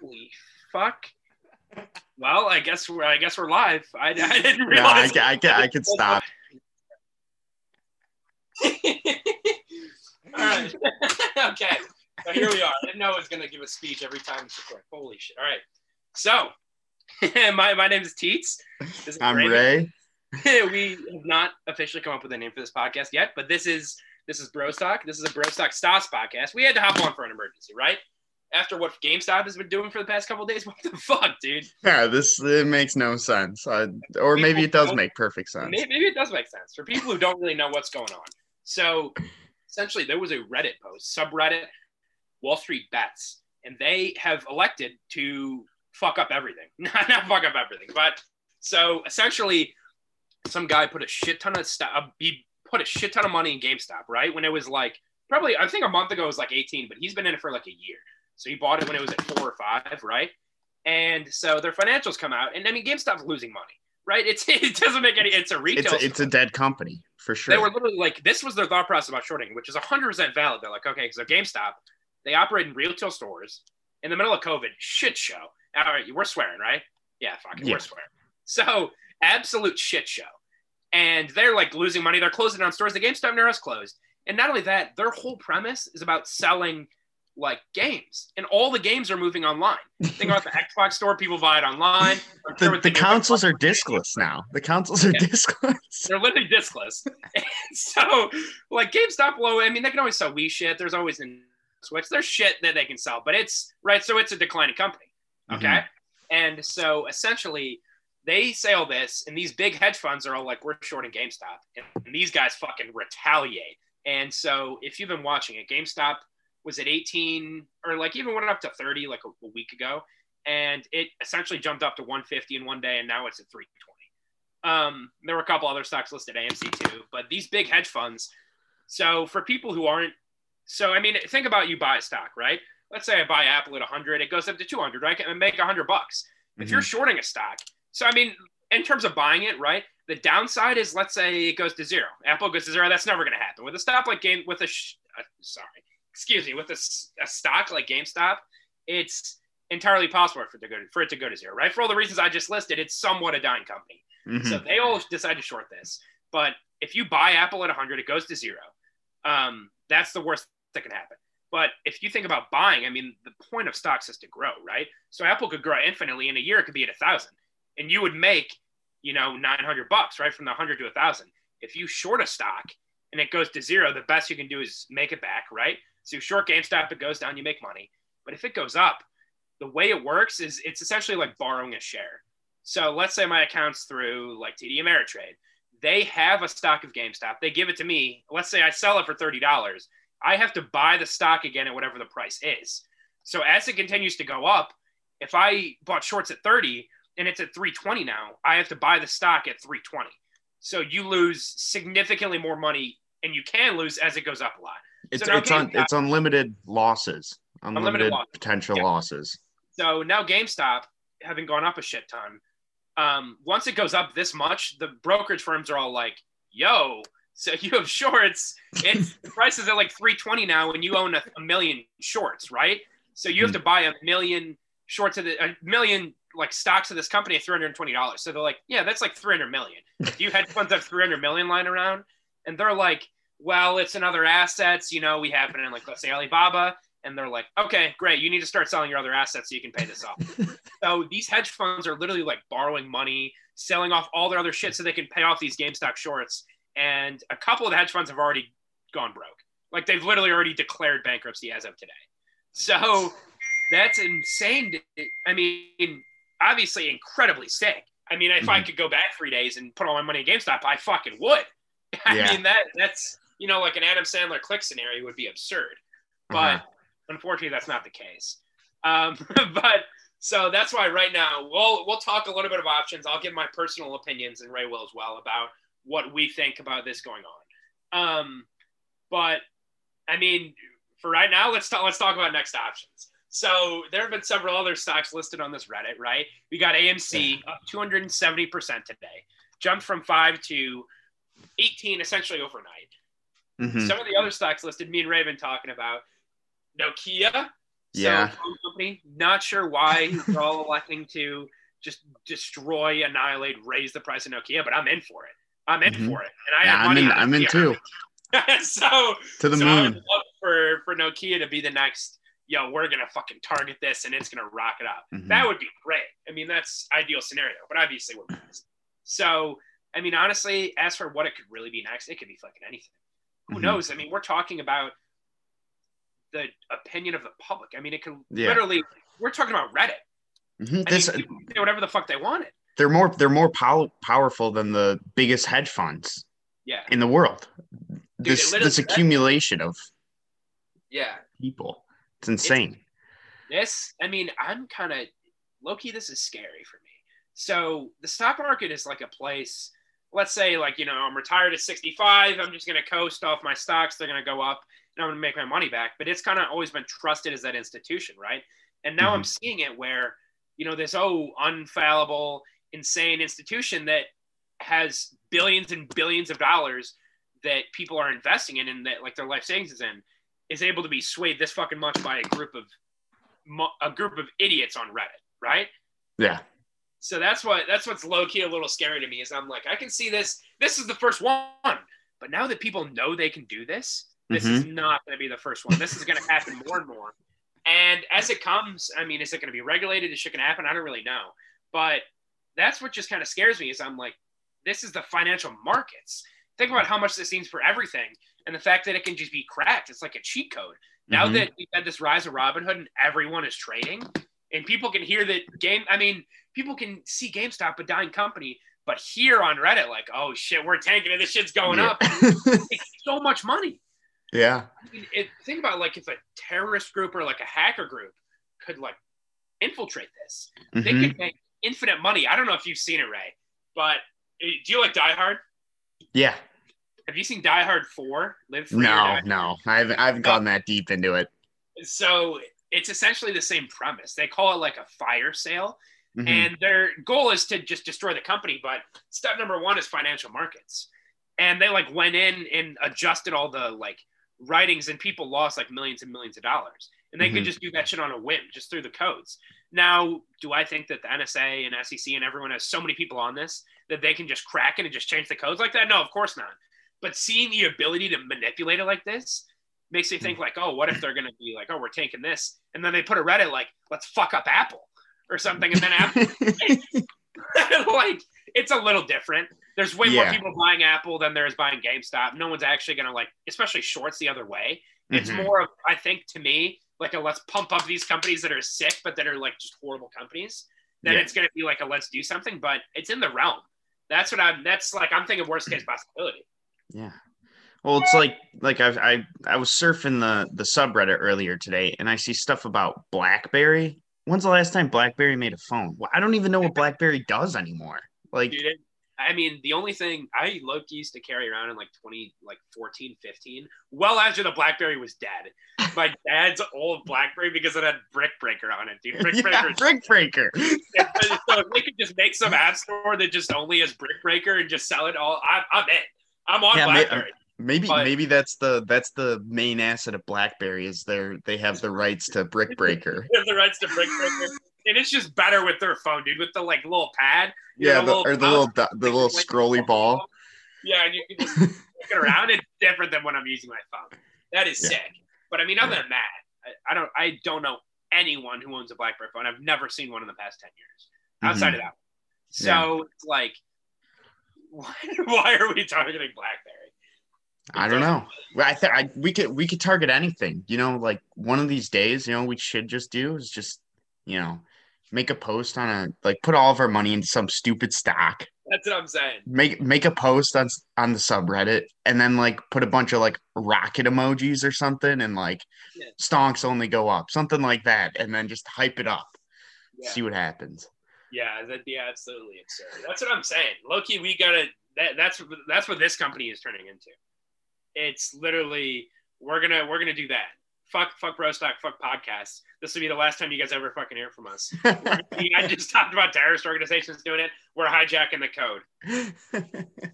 Holy fuck. Well, I guess we're I guess we're live. I, I didn't Yeah, I, realize. ca- I, ca- I could stop. All right. okay. So here we are. I didn't know I was gonna give a speech every time it's recorded. Holy shit. All right. So my my name is Teets. Is I'm Raven. Ray. we have not officially come up with a name for this podcast yet, but this is this is Bro Stock. This is a Bro Stock Stocks podcast. We had to hop on for an emergency, right? After what GameStop has been doing for the past couple of days, what the fuck, dude? Yeah, this it makes no sense. I, or maybe it does make perfect sense. Maybe, maybe it does make sense for people who don't really know what's going on. So essentially, there was a Reddit post, subreddit Wall Street Bets, and they have elected to fuck up everything. Not, not fuck up everything, but so essentially, some guy put a shit ton of stuff. Uh, he put a shit ton of money in GameStop, right? When it was like probably, I think a month ago it was like 18, but he's been in it for like a year. So he bought it when it was at four or five, right? And so their financials come out, and I mean, GameStop's losing money, right? It's it doesn't make any. It's a retail. It's a, it's a dead company for sure. They were literally like, this was their thought process about shorting, which is 100% valid. They're like, okay, because they're GameStop, they operate in retail stores in the middle of COVID, shit show. All right, we're swearing, right? Yeah, fuck it, Yeah. we're swearing. So, absolute shit show. And they're like losing money. They're closing down stores. The GameStop near us closed. And not only that, their whole premise is about selling like games. And all the games are moving online. Think about the Xbox store, people buy it online. The, the consoles are discless now. The consoles are Yeah. discless. they're literally discless. So, like GameStop, low. I mean, they can always sell Wii shit. There's always in Switch. There's shit that they can sell, but it's right. So it's a declining company. Okay, Mhm. and so essentially, they say all this, and these big hedge funds are all like, "We're shorting GameStop," and these guys fucking retaliate. And so, if you've been watching it, GameStop was at 18 or like even went up to 30 like a, a week ago, and it essentially jumped up to 150 in one day, and now it's at 320. Um, there were a couple other stocks listed, AMC too, but these big hedge funds. So for people who aren't, so I mean, think about you buy a stock, right? Let's say I buy Apple at 100, it goes up to 200, right? And make 100 bucks. If you're shorting a stock, so I mean, in terms of buying it, right? The downside is, let's say it goes to zero. Apple goes to zero. That's never going to happen with a stock like game with a sh- uh, sorry, excuse me, with a stock like GameStop. It's entirely possible for it to go to, for it to go to zero, right? For all the reasons I just listed, it's somewhat a dying company. Mhm. So they all decide to short this. But if you buy Apple at 100, it goes to zero. Um, that's the worst that can happen. But if you think about buying, I mean, the point of stocks is to grow, right? So Apple could grow infinitely in a year; it could be at a thousand, and you would make, you know, 900 bucks, right, from the 100 to a thousand. If you short a stock and it goes to zero, the best you can do is make it back, right? So short GameStop, it goes down, you make money. But if it goes up, the way it works is it's essentially like borrowing a share. So let's say my account's through like TD Ameritrade. They have a stock of GameStop. They give it to me. Let's say I sell it for $30. I have to buy the stock again at whatever the price is. So as it continues to go up, if I bought shorts at 30 and it's at 320 now, I have to buy the stock at 320. So you lose significantly more money and you can lose as it goes up a lot. It's So it's GameStop- it's unlimited losses. Unlimited, losses. potential Yeah. losses. So now GameStop, having gone up a shit ton, um, once it goes up this much, the brokerage firms are all like, "Yo, so you have shorts. It's the price is at like 320 now, and you own a, a million shorts, right? So you have to buy a million shorts of the a million like stocks of this company at 320 dollars. So they're like, yeah, that's like 300 million. Do you hedge funds have 300 million lying around? And they're like, well, it's in other assets. You know, we have it in like let's say Alibaba. And they're like, okay, great. You need to start selling your other assets so you can pay this off. so these hedge funds are literally like borrowing money, selling off all their other shit so they can pay off these GameStop shorts. And a couple of the hedge funds have already gone broke. Like they've literally already declared bankruptcy as of today. So that's insane. I mean, obviously incredibly sick. I mean, if I Mhm. could go back three days and put all my money in GameStop, I fucking would. I Yeah. mean, that that's you know, like an Adam Sandler click scenario would be absurd. But Uh-huh. unfortunately, that's not the case. Um, but so that's why right now we'll we'll talk a little bit of options. I'll give my personal opinions, and Ray will as well about what we think about this going on. Um, but I mean, for right now, let's talk. Let's talk about next options. So there have been several other stocks listed on this Reddit, right? We got AMC up 270 percent today, jumped from five to 18 essentially overnight. Mhm. Some of the other stocks listed, me and Ray been talking about Nokia So, Yeah. phone company, not sure why they're all electing to just destroy, annihilate, raise the price of Nokia, but I'm in for it. I'm in Mhm. for it, and I Yeah, have I'm in. I'm in too. so, To the so I would moon. love for for Nokia to be the next. Yo, we're gonna fucking target this, and it's gonna rock it up. Mhm. That would be great. I mean, that's ideal scenario, but obviously we're biased. So, I mean, honestly, as for what it could really be next, it could be fucking anything. Who Mhm. knows? I mean, we're talking about the opinion of the public. I mean, it could Yeah. literally. We're talking about Reddit. Mhm. This mean, can say whatever the fuck they wanted. they're more they're more pow- powerful than the biggest hedge funds Yeah, in the world. it This this accumulation of yeah. people. It's insane. This, I mean, I'm kind of Loki. This is scary for me. So the stock market is like a place. Let's say, like you know, I'm retired at 65. I'm just gonna coast off my stocks. They're gonna go up, and I'm gonna make my money back. But it's kind of always been trusted as that institution, right? And now I'm mm-hmm. seeing it where, you know, this oh unfallible, insane institution that has billions and billions of dollars that people are investing in and that like their life savings is in is able to be swayed this fucking much by a group of a group of idiots on Reddit, right? Yeah. So that's what that's what's low key a little scary to me is I'm like I can see this. This is the first one, but now that people know they can do this, this is not going to be the first one. This is going to happen more and more. And as it comes, I mean, is it going to be regulated? Is shit going to happen? I don't really know. But that's what just kind of scares me is I'm like, this is the financial markets. Think about how much this means for everything, and the fact that it can just be cracked. It's like a cheat code. Now Mhm. that we've had this rise of Robinhood and everyone is trading, and people can hear that game. I mean, people can see GameStop a dying company, but here on Reddit, like, oh shit, we're tanking it. This shit's going Yeah. up. It's so much money. yeah. I mean, it, think about like if a terrorist group or like a hacker group could like infiltrate this, they Mhm. could make infinite money. I don't know if you've seen it, Ray, but uh, do you like Die Hard? Yeah. Have you seen Die Hard Four? Live Free No, no. I haven't I haven't gone that deep into it. So it's essentially the same premise. They call it like a fire sale, Mhm. and their goal is to just destroy the company. But step number one is financial markets, and they like went in and adjusted all the like writings, and people lost like millions and millions of dollars, and they could Mhm. just do that shit on a whim, just through the codes. Now, do I think that the NSA and SEC and everyone has so many people on this that they can just crack it and just change the codes like that? No, of course not. But seeing the ability to manipulate it like this makes me think like, oh, what if they're gonna be like, oh, we're taking this, and then they put a Reddit like, let's fuck up Apple or something, and then Apple like it's a little different. There's way more people buying Apple than there is buying GameStop. No one's actually gonna like, especially shorts the other way. It's Mhm. more of, I think, to me, like a let's pump up these companies that are sick, but that are like just horrible companies. Then Yeah. it's gonna be like a let's do something, but it's in the realm. That's what I'm. That's like I'm thinking worst case possibility. Yeah. Well, it's like like I I I was surfing the the subreddit earlier today, and I see stuff about BlackBerry. When's the last time BlackBerry made a phone? Well, I don't even know what BlackBerry does anymore. Like, Dude, it, I mean, the only thing I low used to carry around in like 20, like 14, 15, well after the BlackBerry was dead. My dad's old BlackBerry because it had Brick Breaker on it, dude. Brick yeah, Breaker. Brick Breaker. so if they could just make some app store that just only has Brick Breaker and just sell it all, I'm, I'm in. I'm on Yeah, BlackBerry. Maybe But- maybe that's the that's the main asset of BlackBerry is their they have the rights to Brick Breaker. They have the rights to Brick Breaker. And it's just better with their phone, dude, with the like little pad. Yeah, know, the, little or the little do- the little like, scrolly ball. Yeah, and you can just look it around. It's different than when I'm using my phone. That is Yeah. sick. But I mean, other Yeah. than that, I, I don't I don't know anyone who owns a BlackBerry phone. I've never seen one in the past ten years outside Mhm. of that. One. So it's like, why, why are we targeting BlackBerry? I don't know. I think I we could we could target anything. You know, like one of these days, you know, we should just do is just you know make a post on a like put all of our money into some stupid stock. That's what I'm saying. Make make a post on on the subreddit and then like put a bunch of like rocket emojis or something and like Yeah. stonks only go up something like that and then just hype it up. Yeah. See what happens. Yeah, that'd be absolutely absurd. That's what I'm saying. Loki, we gotta. That, that's that's what this company is turning into. It's literally we're gonna we're gonna do that. Fuck fuck bro stock fuck podcasts. This will be the last time you guys ever fucking hear from us. I just talked about terrorist organizations doing it. We're hijacking the code.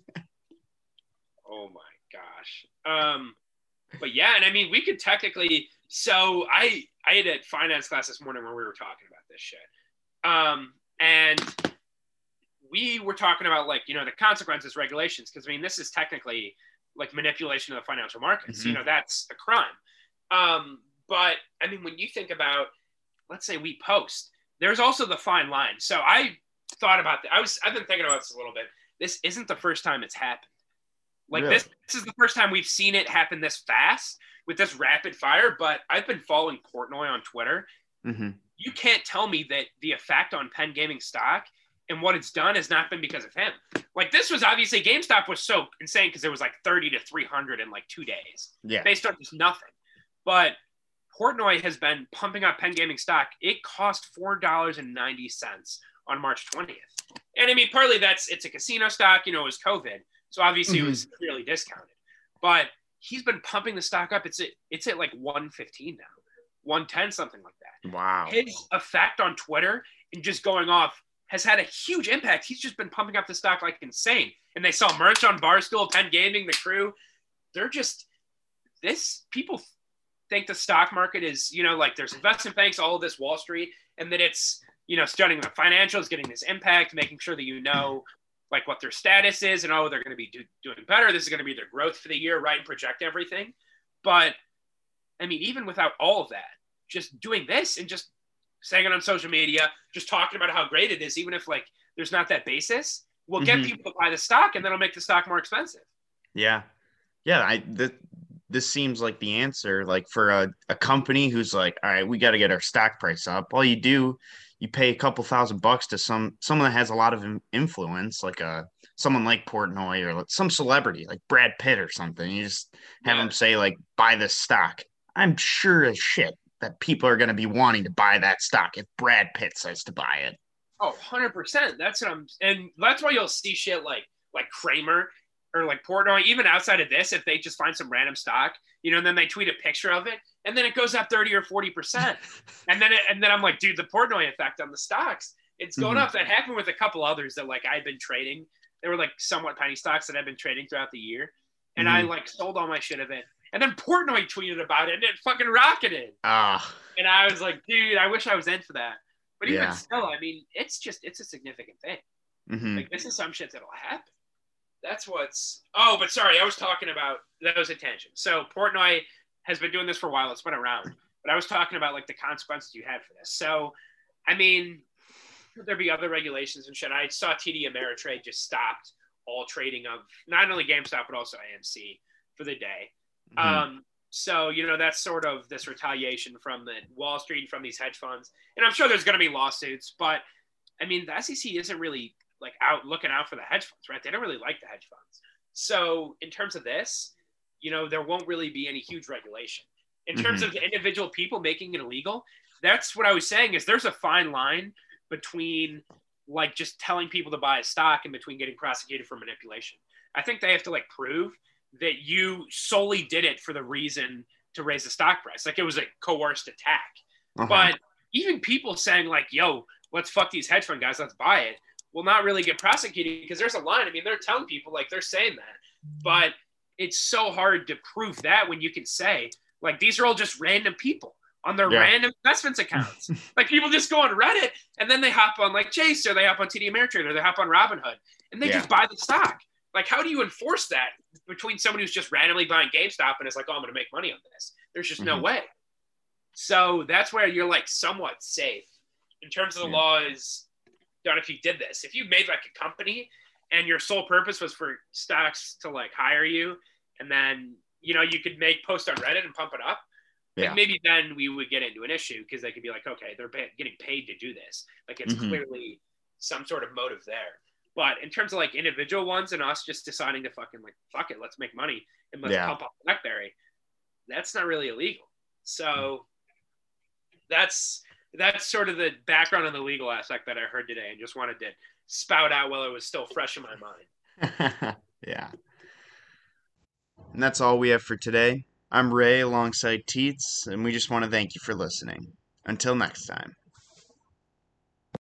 Oh my gosh. Um, but yeah, and I mean, we could technically. So I I had a finance class this morning where we were talking about this shit. Um, and we were talking about like, you know, the consequences, regulations, because I mean, this is technically like manipulation of the financial markets. Mm-hmm. You know, that's a crime. Um, but I mean, when you think about, let's say we post, there's also the fine line. So I thought about that. I was, I've been thinking about this a little bit. This isn't the first time it's happened. Like really? this, this is the first time we've seen it happen this fast with this rapid fire. But I've been following Portnoy on Twitter. Mm-hmm. You can't tell me that the effect on Penn Gaming stock and what it's done has not been because of him. Like this was obviously GameStop was so insane because it was like 30 to 300 in like two days. Yeah. Based on just nothing. But Portnoy has been pumping up Penn Gaming stock. It cost $4.90 on March 20th. And I mean, partly that's it's a casino stock, you know, it was COVID. So obviously mm-hmm. it was really discounted. But he's been pumping the stock up. It's at it's at like 115 now, 110, something like that. Wow. His effect on Twitter and just going off has had a huge impact. He's just been pumping up the stock like insane. And they saw merch on Barstool, Penn Gaming, the crew. They're just this people think the stock market is, you know, like there's investment banks, all of this Wall Street, and that it's, you know, studying the financials, getting this impact, making sure that you know like what their status is and oh they're going to be do, doing better this is going to be their growth for the year right and project everything but i mean even without all of that just doing this and just saying it on social media just talking about how great it is even if like there's not that basis will get mm-hmm. people to buy the stock and then it'll make the stock more expensive yeah yeah i the, this seems like the answer like for a, a company who's like all right we got to get our stock price up all you do you pay a couple thousand bucks to some someone that has a lot of influence, like a uh, someone like Portnoy or some celebrity like Brad Pitt or something. You just have yeah. them say like buy this stock. I'm sure as shit that people are going to be wanting to buy that stock if Brad Pitt says to buy it. Oh, 100%. That's what I'm and that's why you'll see shit like like Cramer or like Portnoy even outside of this if they just find some random stock, you know, and then they tweet a picture of it and then it goes up 30 or 40 percent and then it, and then i'm like dude the portnoy effect on the stocks it's going mm-hmm. up that happened with a couple others that like i've been trading they were like somewhat penny stocks that i've been trading throughout the year and mm-hmm. i like sold all my shit of it and then portnoy tweeted about it and it fucking rocketed ah and i was like dude i wish i was in for that but even yeah. still i mean it's just it's a significant thing mm-hmm. like this is some shit that'll happen that's what's oh but sorry i was talking about that was a so portnoy has been doing this for a while. It's been around. But I was talking about like the consequences you had for this. So, I mean, could there be other regulations and shit? I saw TD Ameritrade just stopped all trading of not only GameStop but also AMC for the day. Mm-hmm. Um, so you know that's sort of this retaliation from the Wall Street from these hedge funds, and I'm sure there's going to be lawsuits. But I mean, the SEC isn't really like out looking out for the hedge funds, right? They don't really like the hedge funds. So in terms of this, you know, there won't really be any huge regulation. In terms mm-hmm. of individual people making it illegal, that's what I was saying is there's a fine line between like just telling people to buy a stock and between getting prosecuted for manipulation. I think they have to like prove that you solely did it for the reason to raise the stock price. Like it was a coerced attack. Uh-huh. But even people saying like, yo, let's fuck these hedge fund guys, let's buy it, will not really get prosecuted because there's a line. I mean, they're telling people like they're saying that. But it's so hard to prove that when you can say like these are all just random people on their yeah. random investments accounts. like people just go on Reddit and then they hop on like Chase or they hop on TD Ameritrade or they hop on Robinhood and they yeah. just buy the stock. Like how do you enforce that between someone who's just randomly buying GameStop and is like, oh, I'm going to make money on this? There's just mm-hmm. no way. So that's where you're like somewhat safe in terms of the yeah. laws. Done if you did this. If you made like a company and your sole purpose was for stocks to like hire you and then you know you could make post on reddit and pump it up yeah. maybe then we would get into an issue because they could be like okay they're getting paid to do this like it's mm-hmm. clearly some sort of motive there but in terms of like individual ones and us just deciding to fucking like fuck it let's make money and let's yeah. pump up blackberry that's not really illegal so mm-hmm. that's that's sort of the background on the legal aspect that i heard today and just wanted to spout out while it was still fresh in my mind. yeah. And that's all we have for today. I'm Ray alongside Teets, and we just want to thank you for listening. Until next time.